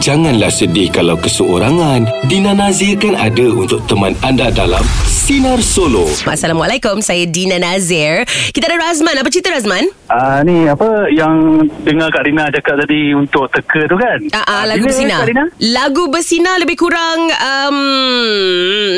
Janganlah sedih kalau keseorangan. Dina Nazir kan ada untuk teman anda dalam Sinar Solo. Assalamualaikum, saya Dina Nazir. Kita ada Razman. Apa cerita Razman? Ah ni apa yang dengar Kak Rina cakap tadi untuk teka tu kan? Ah, ah, Ah, lagu bila bersinar. Kak Rina? Lagu bersinar lebih kurang um,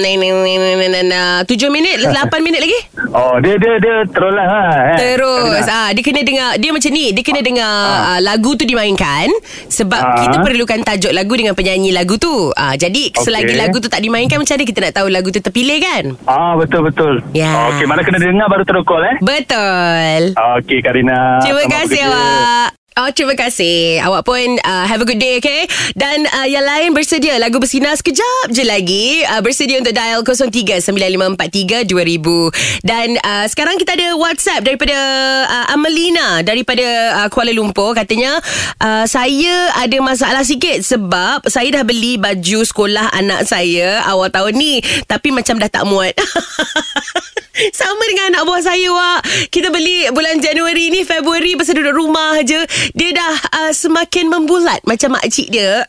ni, ni, ni, tujuh minit, lapan minit lagi. Oh dia dia dia terus lah. Ha, eh. Terus Kak Rina. ah dia kena dengar dia macam ni dia kena dengar ah. lagu tu dimainkan sebab Ah. kita perlukan tajuk lagu dengan penyanyi lagu tu. Ah jadi Okey. selagi lagu tu tak dimainkan macam mana kita nak tahu lagu tu terpilih kan? Ah betul betul. Ya. Okey mana kena dengar baru terus call eh. Betul. Okey Kak Rina. Terima Selamat kasih awak. Oh, terima kasih. Awak pun uh, have a good day, okay? Dan uh, yang lain bersedia lagu bersinar sekejap je lagi. Uh, bersedia untuk dial 0395432000. Dan uh, sekarang kita ada WhatsApp daripada uh, Amelina daripada uh, Kuala Lumpur. Katanya, uh, saya ada masalah sikit sebab saya dah beli baju sekolah anak saya awal tahun ni. Tapi macam dah tak muat. Sama dengan anak buah saya Wak. Kita beli bulan Januari ni Februari Pasal duduk rumah je Dia dah uh, semakin membulat Macam makcik dia.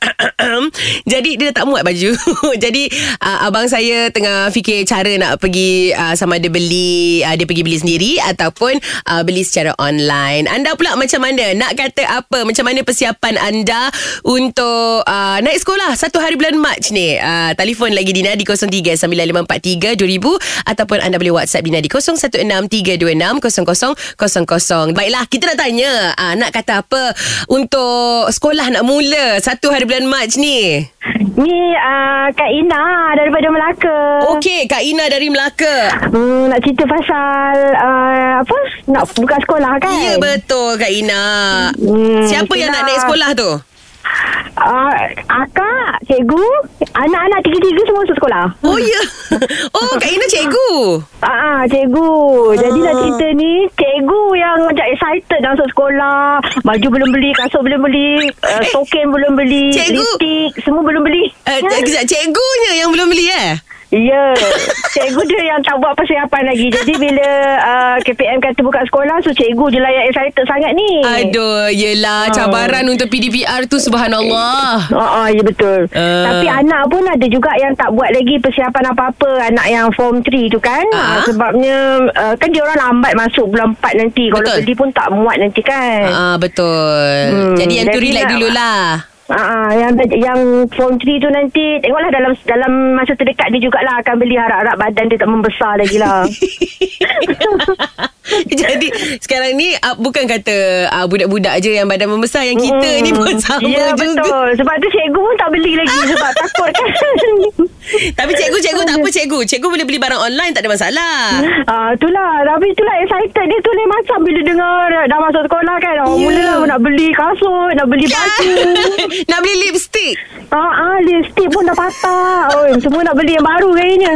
Jadi dia tak muat baju. Jadi uh, abang saya tengah fikir cara nak pergi uh, Sama ada beli uh, Dia pergi beli sendiri Ataupun uh, beli secara online. Anda pula macam mana? Nak kata apa? Macam mana persiapan anda Untuk uh, naik sekolah Satu hari bulan Mac ni? Uh, Telefon lagi Dina di 0395432000 Ataupun anda boleh WhatsApp Dina di 0163260000. Baiklah, kita nak tanya, ah, nak kata apa untuk sekolah nak mula satu hari bulan Mac ni? Ni uh, Kak Ina daripada Melaka. Okey, Kak Ina dari Melaka. Hmm, nak cerita pasal uh, apa? Nak buka sekolah kan? Ya, betul Kak Ina. Hmm, Siapa yang nak naik sekolah tu? Uh, akak, cikgu, anak-anak tiga-tiga semua masuk sekolah. Oh, ya. Oh, Kak Ina cikgu. Ah, ah, cikgu. Jadi nak cerita ni, cikgu yang macam excited nak masuk sekolah. Baju belum beli, kasut belum beli, uh, Eh, token belum beli, cikgu. lipstick semua belum beli. Uh, kejap, cikgunya yang belum beli eh? Ya, cikgu dia yang tak buat persiapan lagi. Jadi bila uh, KPM kata buka sekolah, so cikgu je lah yang excited sangat ni. Aduh, yelah Ah. cabaran untuk PDPR tu subhanallah. Oh, oh ya betul. Ah. Tapi anak pun ada juga yang tak buat lagi persiapan apa-apa. Anak yang form 3 tu kan. Ah. Uh, sebabnya uh, kan dia orang lambat masuk bulan 4 nanti. Kalau Betul. beli pun tak muat nanti kan. Ah betul. Hmm, Jadi yang tu relax dululah. Ah, yang yang form 3 tu nanti tengoklah dalam dalam masa terdekat dia jugalah akan beli harap-harap badan dia tak membesar lagi lah. Jadi sekarang ni uh, bukan kata uh, budak-budak je yang badan membesar yang kita Mm. ni pun sama ya, juga. betul. Sebab tu cikgu pun tak beli lagi sebab takut kan. Tapi cikgu cikgu tak apa cikgu. Cikgu boleh beli barang online tak ada masalah. Ah, itulah. Tapi itulah excited dia tu lain macam bila dengar dah masuk sekolah kan. Oh, Ya. Mula nak beli kasut, nak beli baju. Nak beli lipstick. ah, ah, lipstick pun dah patah. Oh, semua nak beli yang baru kayaknya.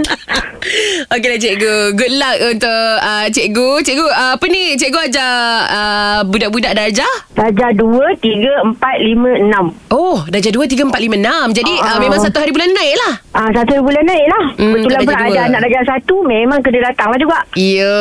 Okeylah cikgu. Good luck untuk uh, cikgu. Cikgu uh, apa ni? Cikgu ajar uh, budak-budak darjah? Darjah 2, 3, 4, 5, 6. Oh, darjah 2, 3, 4, 5, 6. Jadi uh, Ah. memang satu hari bulan naik lah. Ah, satu bulan naik lah. Hmm, Betulan pula ada anak darjah satu. Memang kena datang lah juga. Ya.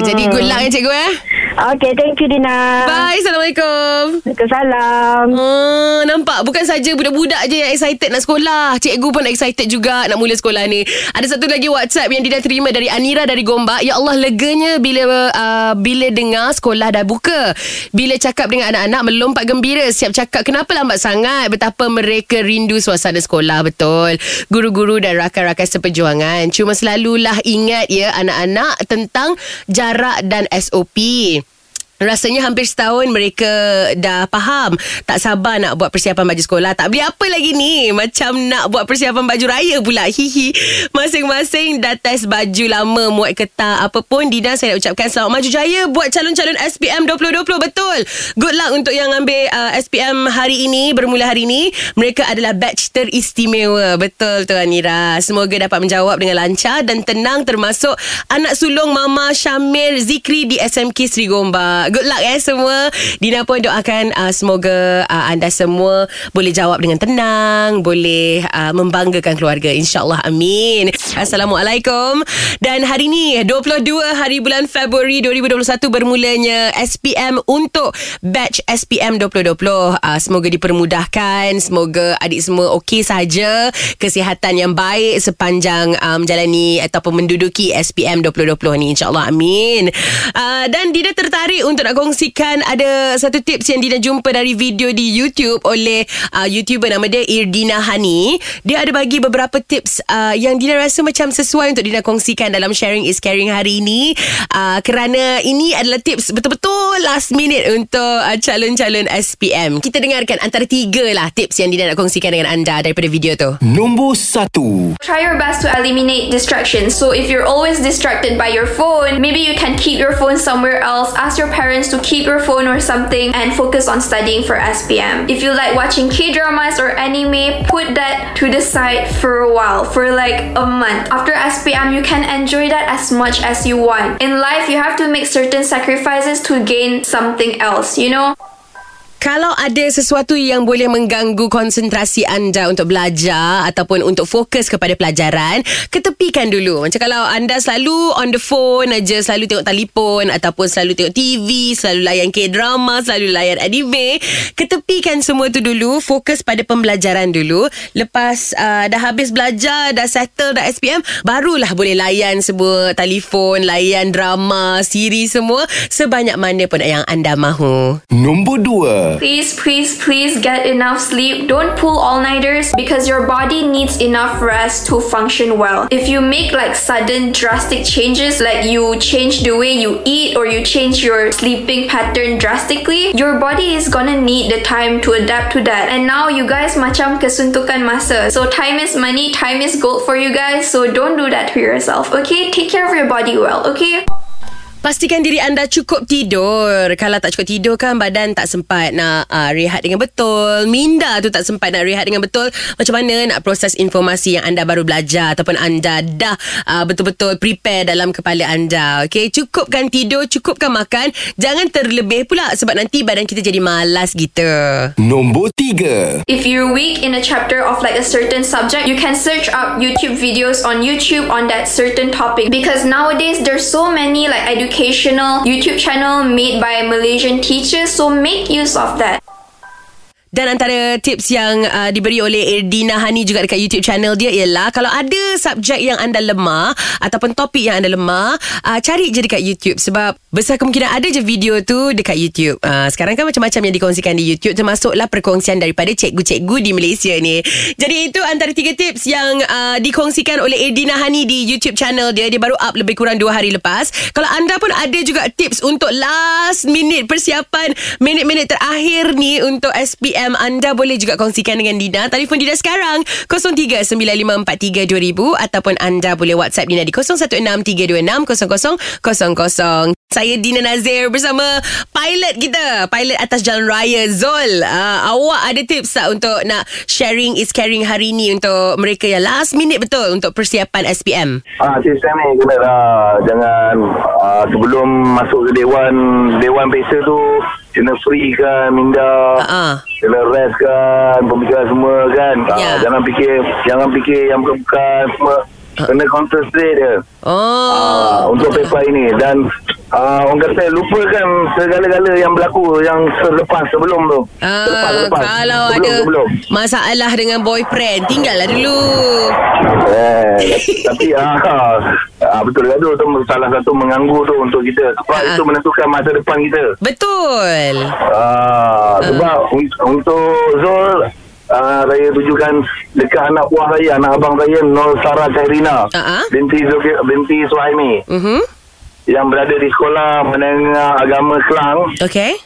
Jadi Hmm. good luck ya cikgu eh. Okay, thank you Dina. Bye. Assalamualaikum. Waalaikumsalam. Oh, nampak bukan saja budak-budak je yang excited nak sekolah. Cikgu pun excited juga nak mula sekolah ni. Ada satu lagi WhatsApp yang dia dah terima dari Anira dari Gombak. Ya Allah leganya bila uh, bila dengar sekolah dah buka. Bila cakap dengan anak-anak melompat gembira. Siap cakap kenapa lambat sangat. Betapa mereka rindu suasana sekolah betul. Guru-guru dan rakan-rakan seperjuangan. Cuma selalulah ingat ya anak-anak tentang jarak dan SOP. Rasanya hampir setahun mereka dah faham. Tak sabar nak buat persiapan baju sekolah. Tak beli apa lagi ni? Macam nak buat persiapan baju raya pula. Hihi. Masing-masing dah test baju lama muat ketak. Apa pun Dina saya nak ucapkan selamat maju jaya buat calon-calon SPM 2020. Betul. Good luck untuk yang ambil uh, SPM hari ini. Bermula hari ini. Mereka adalah batch teristimewa. Betul tu Anira. Semoga dapat menjawab dengan lancar dan tenang termasuk anak sulung Mama Syamir Zikri di SMK Sri Gombak. Good luck eh semua. Dina pun doakan uh, semoga uh, anda semua boleh jawab dengan tenang, boleh uh, membanggakan keluarga insyaallah. Amin. Assalamualaikum. Dan hari ni 22 hari bulan Februari 2021 bermulanya SPM untuk batch SPM 2020. Uh, semoga dipermudahkan, semoga adik semua okey saja, kesihatan yang baik sepanjang uh, menjalani ataupun menduduki SPM 2020 ni insyaallah. Amin. Uh, dan Dina tertarik untuk nak kongsikan ada satu tips yang Dina jumpa dari video di YouTube oleh uh, YouTuber nama dia Irdina Hani. Dia ada bagi beberapa tips uh, yang Dina rasa macam sesuai untuk Dina kongsikan dalam sharing is caring hari ini uh, kerana ini adalah tips betul-betul last minute untuk uh, calon-calon SPM. Kita dengarkan antara tiga lah tips yang Dina nak kongsikan dengan anda daripada video tu. Nombor satu. Try your best to eliminate distractions. So if you're always distracted by your phone, maybe you can keep your phone somewhere else. Ask your parents to keep your phone or something and focus on studying for SPM. If you like watching K-dramas or anime, put that to the side for a while, for like a month. After SPM, you can enjoy that as much as you want. In life, you have to make certain sacrifices to gain something else, you know? Kalau ada sesuatu yang boleh mengganggu konsentrasi anda untuk belajar ataupun untuk fokus kepada pelajaran, ketepikan dulu. Macam kalau anda selalu on the phone aja, selalu tengok telefon ataupun selalu tengok TV, selalu layan K-drama, selalu layan anime, ketepikan semua tu dulu, fokus pada pembelajaran dulu. Lepas uh, dah habis belajar, dah settle, dah SPM, barulah boleh layan semua telefon, layan drama, siri semua sebanyak mana pun yang anda mahu. Nombor Please, please, please get enough sleep. Don't pull all nighters because your body needs enough rest to function well. If you make like sudden drastic changes, like you change the way you eat or you change your sleeping pattern drastically, your body is gonna need the time to adapt to that. And now you guys macam kesuntukan masa. So time is money, time is gold for you guys. So don't do that to yourself, okay? Take care of your body well, okay? Pastikan diri anda cukup tidur. Kalau tak cukup tidur kan badan tak sempat nak uh, rehat dengan betul. Minda tu tak sempat nak rehat dengan betul. Macam mana nak proses informasi yang anda baru belajar ataupun anda dah uh, betul-betul prepare dalam kepala anda. Okay, cukupkan tidur, cukupkan makan. Jangan terlebih pula sebab nanti badan kita jadi malas gitu. Nombor tiga. If you're weak in a chapter of like a certain subject, you can search up YouTube videos on YouTube on that certain topic because nowadays there's so many like educational YouTube channel made by Malaysian teachers so make use of that. Dan antara tips yang uh, diberi oleh Erdina Hani juga dekat YouTube channel dia ialah kalau ada subjek yang anda lemah ataupun topik yang anda lemah, uh, cari je dekat YouTube sebab besar kemungkinan ada je video tu dekat YouTube. Uh, sekarang kan macam-macam yang dikongsikan di YouTube termasuklah perkongsian daripada cikgu-cikgu di Malaysia ni. Jadi itu antara tiga tips yang uh, dikongsikan oleh Erdina Hani di YouTube channel dia. Dia baru up lebih kurang dua hari lepas. Kalau anda pun ada juga tips untuk last minute persiapan minit-minit terakhir ni untuk SPM FM anda boleh juga kongsikan dengan Dina. Telefon Dina sekarang 0395432000 ataupun anda boleh WhatsApp Dina di 0163260000. Saya Dina Nazir bersama pilot kita, pilot atas jalan raya Zul. Uh, awak ada tips tak untuk nak sharing is caring hari ni untuk mereka yang last minute betul untuk persiapan SPM? Ah, tips saya ni kena lah jangan ah, sebelum masuk ke dewan dewan pesa tu kena free kan minda. Ah. Kena rest kan pemikiran semua kan. Ya. Ah, jangan fikir jangan fikir yang bukan semua. Kena concentrate dia. Oh. Ah, untuk paper ini dan ah, orang kata lupakan segala-gala yang berlaku yang selepas sebelum tu. selepas, Ah, selepas. kalau sebelum, ada sebelum. masalah dengan boyfriend, tinggallah dulu. Eh, tapi ah, ah, betul lah tu, tu salah satu mengganggu tu untuk kita sebab Ah. itu menentukan masa depan kita. Betul. Ah, sebab un- untuk Zul ah, saya tujukan dekat anak buah saya, anak abang saya Nur Sarah Khairina Ah, ah. binti Zulki, binti Suhaimi Mhm. yang berada di sekolah menengah agama Kelang. Okay.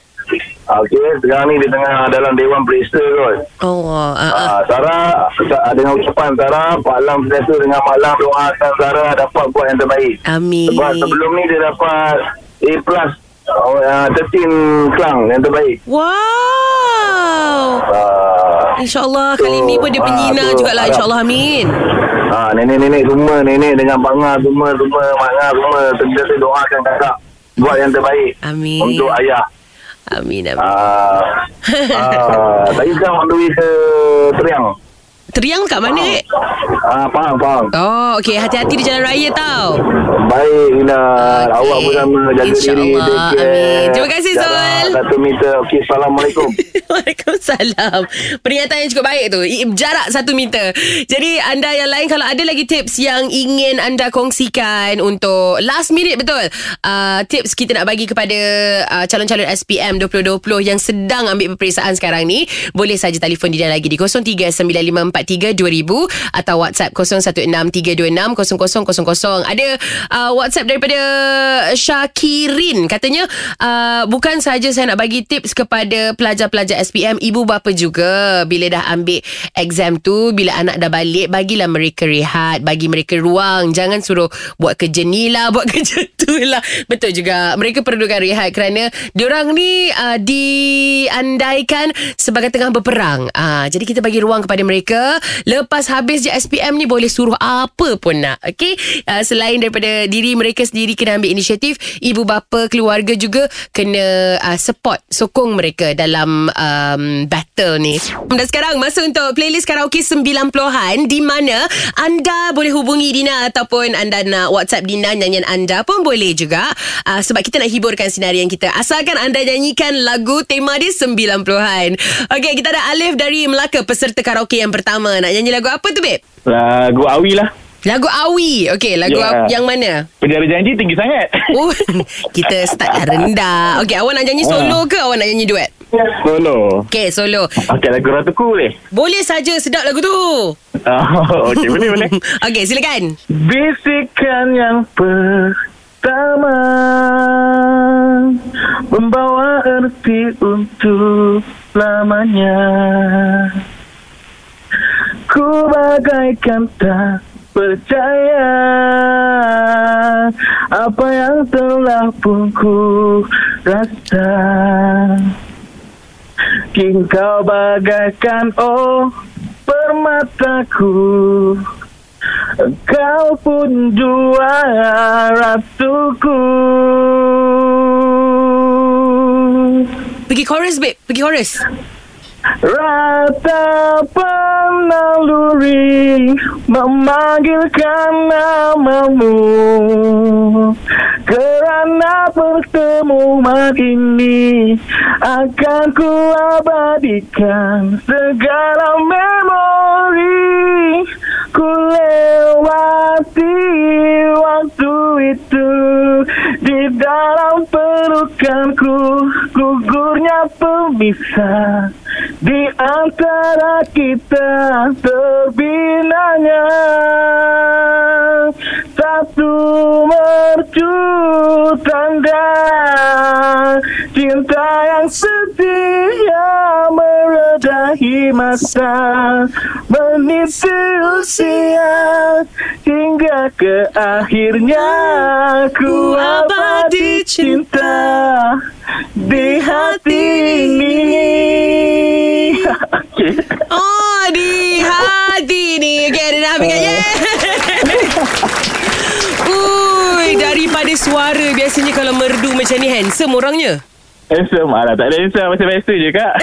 Ah, Okey, sekarang ni dia tengah dalam Dewan Perista kot. Oh, ah. Ah, Sarah sa- dengan ucapan Sarah Malam sentiasa dengan malam doakan Sarah dapat buat yang terbaik. Amin. Sebab sebelum ni dia dapat A plus uh, 13 Kelang yang terbaik. Wow. Ah, InsyaAllah Tu, kali ni pun dia ah, penyina tu, jugalah. harap. InsyaAllah amin. ah, nenek-nenek semua, nenek dengan bangga semua, semua, mangga semua, sentiasa doakan kakak buat yang terbaik Amin. untuk ayah. Amin amin. Ah, ah, tadi sekarang on the way ke Teriang. Teriang kat mana eh? Ah, faham, faham. Oh, okey. Hati-hati di jalan raya tau. Baik, Ina. Okey. Awak pun sama. Jaga InsyaAllah. diri. care. Amin. Terima kasih, Zul. Satu meter. Okey, Assalamualaikum. Waalaikumsalam. Peringatan yang cukup baik tu. Jarak satu meter. Jadi anda yang lain kalau ada lagi tips yang ingin anda kongsikan untuk last minute betul. Uh, tips kita nak bagi kepada uh, calon-calon SPM 2020 yang sedang ambil peperiksaan sekarang ni. Boleh saja telefon Dina lagi di 0395432000 atau WhatsApp 0163260000. Ada uh, WhatsApp daripada Syakirin. Katanya uh, bukan saja saya nak bagi tips kepada pelajar-pelajar SPM, ibu bapa juga bila dah ambil exam tu, bila anak dah balik, bagilah mereka rehat, bagi mereka ruang. Jangan suruh buat kerja ni lah, buat kerja tu lah. Betul juga. Mereka perlukan rehat kerana diorang ni uh, diandaikan sebagai tengah berperang. Uh, jadi kita bagi ruang kepada mereka. Lepas habis je SPM ni boleh suruh apa pun nak. Okay? Uh, selain daripada diri mereka sendiri kena ambil inisiatif, ibu bapa, keluarga juga kena uh, support, sokong mereka dalam um, battle ni. Dan sekarang masa untuk playlist karaoke 90-an di mana anda boleh hubungi Dina ataupun anda nak WhatsApp Dina nyanyian anda pun boleh juga uh, sebab kita nak hiburkan sinarian kita. Asalkan anda nyanyikan lagu tema di 90-an. Okey, kita ada Alif dari Melaka peserta karaoke yang pertama. Nak nyanyi lagu apa tu, babe? Lagu Awi lah. Lagu Awi. Okey, lagu yeah. yang mana? Penjara janji tinggi sangat. Oh, kita start dah rendah. Okey, awak nak nyanyi solo ke awak nak nyanyi duet? Solo. Okey, solo. Okey, lagu Ratuku boleh? Boleh saja sedap lagu tu. Oh, okey, boleh, boleh. Okey, silakan. Bisikan yang pertama Membawa erti untuk lamanya Ku bagaikan tak percaya Apa yang telah pun ku rasa kau bagaikan oh permataku Kau pun juara ratuku Pergi chorus, babe. Pergi chorus. Ratapan naluri memanggilkan namamu. Kerana pertemuan ini akan ku abadikan segala memori Ku lewati waktu itu di dalam pelukanku. Gugurnya pemisah di antara kita terbinanya. Satu mercu tanda cinta yang setia meredahi masa meniti usia hingga ke akhirnya ku abadi cinta di hati ini. Okay. Oh, di hati ni. Okey, ada ambil yeah. Ui, daripada suara biasanya kalau merdu macam ni handsome orangnya. Handsome lah Tak ada handsome Macam biasa je kak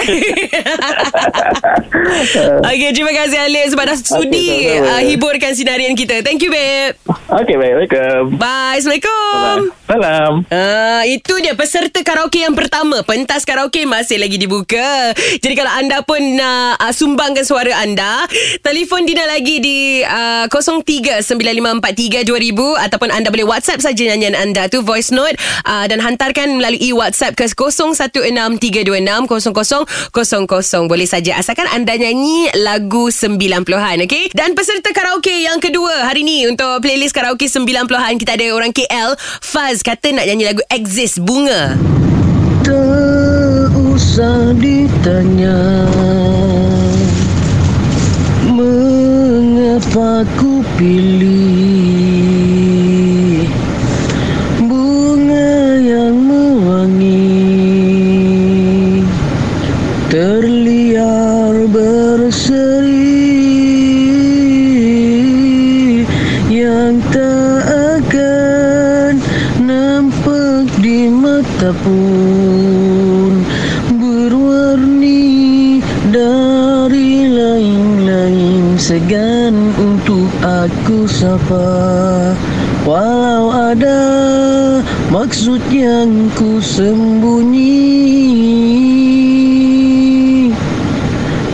Okey, terima kasih Alif sebab dah sudi sama-sama. uh, hiburkan sinarian kita. Thank you, babe. Okay baik Welcome Bye. Assalamualaikum. Salam Ah, itu dia peserta karaoke yang pertama. Pentas karaoke masih lagi dibuka. Jadi kalau anda pun nak uh, sumbangkan suara anda, telefon Dina lagi di uh, 0395432000 ataupun anda boleh WhatsApp saja nyanyian anda tu voice note uh, dan hantarkan melalui WhatsApp ke 0163260000. Boleh saja asalkan anda nyanyi lagu 90-an, okey? Dan peserta karaoke yang kedua hari ni untuk playlist karaoke 90-an kita ada orang KL Faz kata nak nyanyi lagu Exist Bunga. Tak usah ditanya Mengapa ku pilih sapa Walau ada maksud yang ku sembunyi.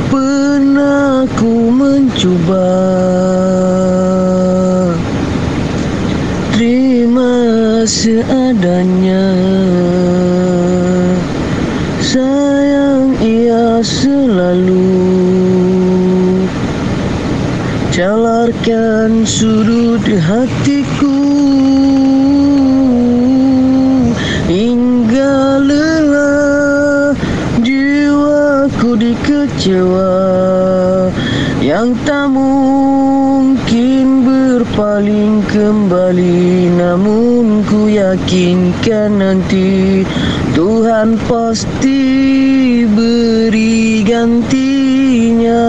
Pernah ku mencuba. Terima seadanya. Sayang ia selalu Calarkan sudut hatiku Hingga lelah jiwaku dikecewa Yang tak mungkin berpaling kembali. Namun ku yakinkan nanti Tuhan pasti beri gantinya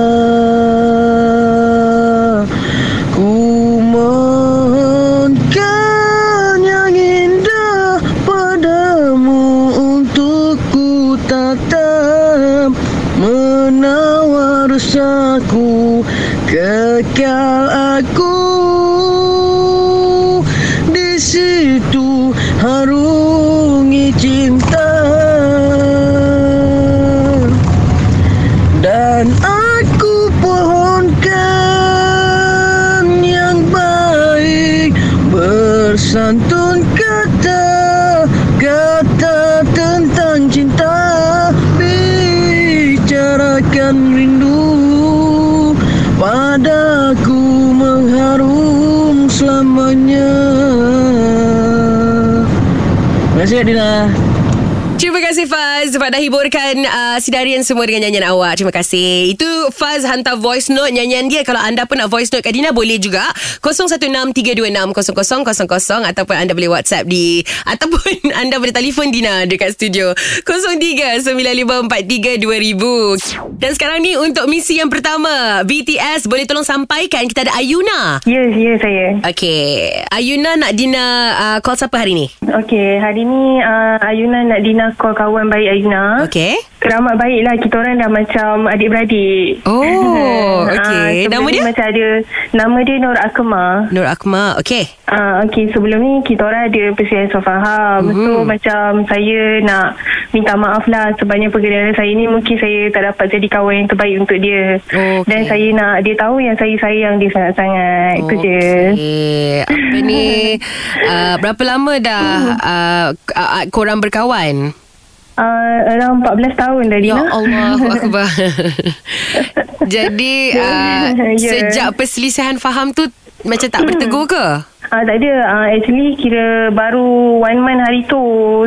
Terima kasih Adina Terima kasih Faz sebab dah hiburkan uh, sidarian semua dengan nyanyian awak. Terima kasih. Itu Faz hantar voice note nyanyian dia. Kalau anda pun nak voice note Kak Dina boleh juga. 0163260000 ataupun anda boleh WhatsApp di ataupun anda boleh telefon Dina dekat studio 0395432000. Dan sekarang ni untuk misi yang pertama, BTS boleh tolong sampaikan kita ada Ayuna. Ya, ya saya. Okay, Ayuna nak Dina uh, call siapa hari ni? Okey, hari ni uh, Ayuna nak Dina call kawan baik Ayuna. Okay. Teramat baik lah Kita orang dah macam adik-beradik Oh, okey. sebelum Nama dia? Macam ada Nama dia Nur Akema Nur Akma. Okay. Ah, okay, sebelum ni kita orang ada perselisihan faham. Mm-hmm. So macam saya nak minta maaf lah sebanyak pergerakan saya ni mungkin saya tak dapat jadi kawan yang terbaik untuk dia. Okey. Dan saya nak dia tahu yang saya sayang dia sangat-sangat. Itu je. Okey. Apa ni? Uh, berapa lama dah uh, uh, korang berkawan? Uh, around 14 tahun dah Ya Dina. Allah Akbar. Jadi uh, Ya. sejak perselisihan faham tu macam tak bertegur ke? Ah, tak ada. Ah, actually kira baru one month hari tu.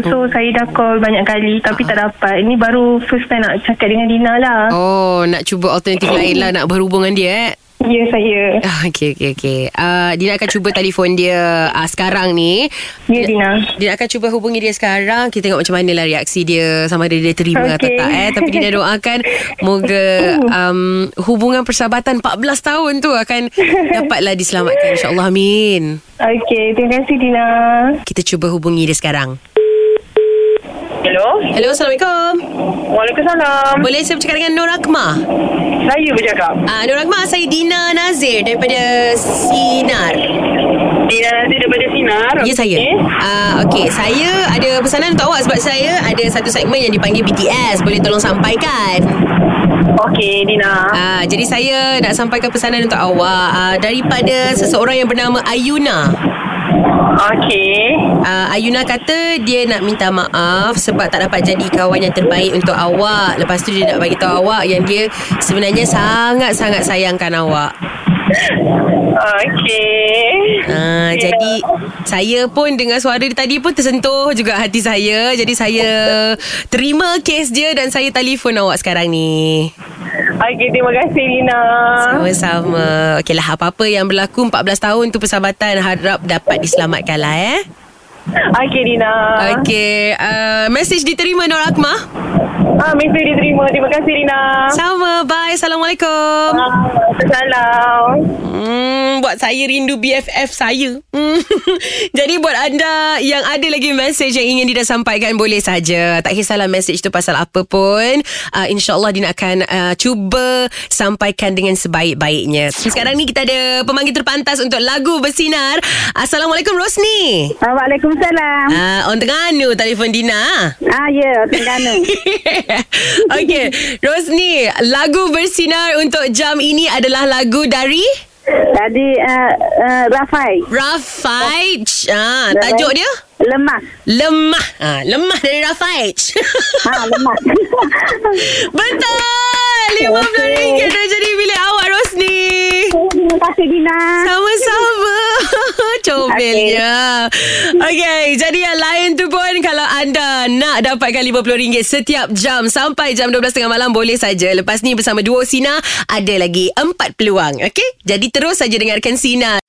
So saya dah call banyak kali tapi tak dapat. Ini baru first time nak cakap dengan Dina lah. Oh, nak cuba alternatif lain lah nak berhubung dengan dia eh. Ya saya. Ah, Okey, okey, okey. Uh, Dina akan cuba telefon dia uh, sekarang ni. Ya Dina. Dia akan cuba hubungi dia sekarang Kita tengok macam mana lah reaksi dia Sama ada dia terima okay. atau tak eh Tapi Dina doakan Moga um, Hubungan persahabatan 14 tahun tu Akan Dapatlah diselamatkan InsyaAllah amin Okey, terima kasih Dina. Kita cuba hubungi dia sekarang Hello? Hello Assalamualaikum Waalaikumsalam. Boleh saya bercakap dengan Nur Akma Saya bercakap. uh, Nur Akma saya Dina Nazir Daripada Sinar Dina nanti daripada Sinar. Ya saya uh, Okey Saya ada pesanan untuk awak Sebab saya ada satu segmen yang dipanggil BTS Boleh tolong sampaikan Okey, Dina. Ah, jadi saya nak sampaikan pesanan untuk awak ah, daripada seseorang yang bernama Ayuna. Okey. Ah, Ayuna kata dia nak minta maaf sebab tak dapat jadi kawan yang terbaik untuk awak. Lepas tu dia nak bagi tahu awak yang dia sebenarnya sangat-sangat sayangkan awak. Okey. Ah, jadi saya pun dengar suara dia tadi pun tersentuh juga hati saya. Jadi saya terima kes dia dan saya telefon awak sekarang ni. Okey, terima kasih Dina. Sama-sama. Okeylah apa-apa yang berlaku 14 tahun tu persahabatan harap dapat diselamatkan lah eh. Okey, Dina. Okey, uh, message diterima Nur Akma. Ah, mesti diterima. Terima kasih Rina. Sama, bye. Assalamualaikum. Salam. Hmm, buat saya rindu BFF saya. Hmm. Jadi buat anda yang ada lagi mesej yang ingin Dina sampaikan boleh saja. Tak kisahlah mesej tu pasal apa pun. Uh, InsyaAllah Dina akan uh, cuba sampaikan dengan sebaik-baiknya. Sekarang ni kita ada pemanggil terpantas untuk lagu bersinar. Assalamualaikum Rosni. Waalaikumsalam. Uh, on Terengganu telefon Dina. Ah, ya, Terengganu. Okey, Rosni, lagu bersinar untuk jam ini adalah lagu dari Tadi uh, uh, Rafai. Rafaij. Ah, tajuk dia? Lemah. Lemah. Ah, lemah dari Rafaij. Ha, lemah. Betul. RM50 dah jadi milik awak Rosni. Terima kasih, Dina. Sama-sama. Comelnya. Okey, jadi yang lain tu pun kalau anda nak dapatkan RM50 setiap jam sampai jam 12.30 malam boleh saja. Lepas ni bersama duo Sina ada lagi empat peluang. Okey? Jadi terus saja dengarkan Sina.